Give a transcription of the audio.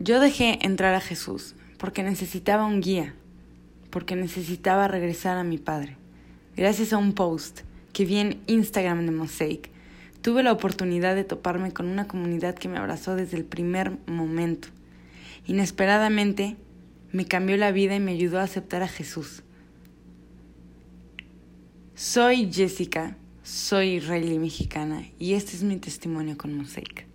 Yo dejé entrar a Jesús porque necesitaba un guía, porque necesitaba regresar a mi padre. Gracias a un post que vi en Instagram de Mosaic, tuve la oportunidad de toparme con una comunidad que me abrazó desde el primer momento. Inesperadamente, me cambió la vida y me ayudó a aceptar a Jesús. Soy Jessica, soy israelí mexicana y este es mi testimonio con Mosaic.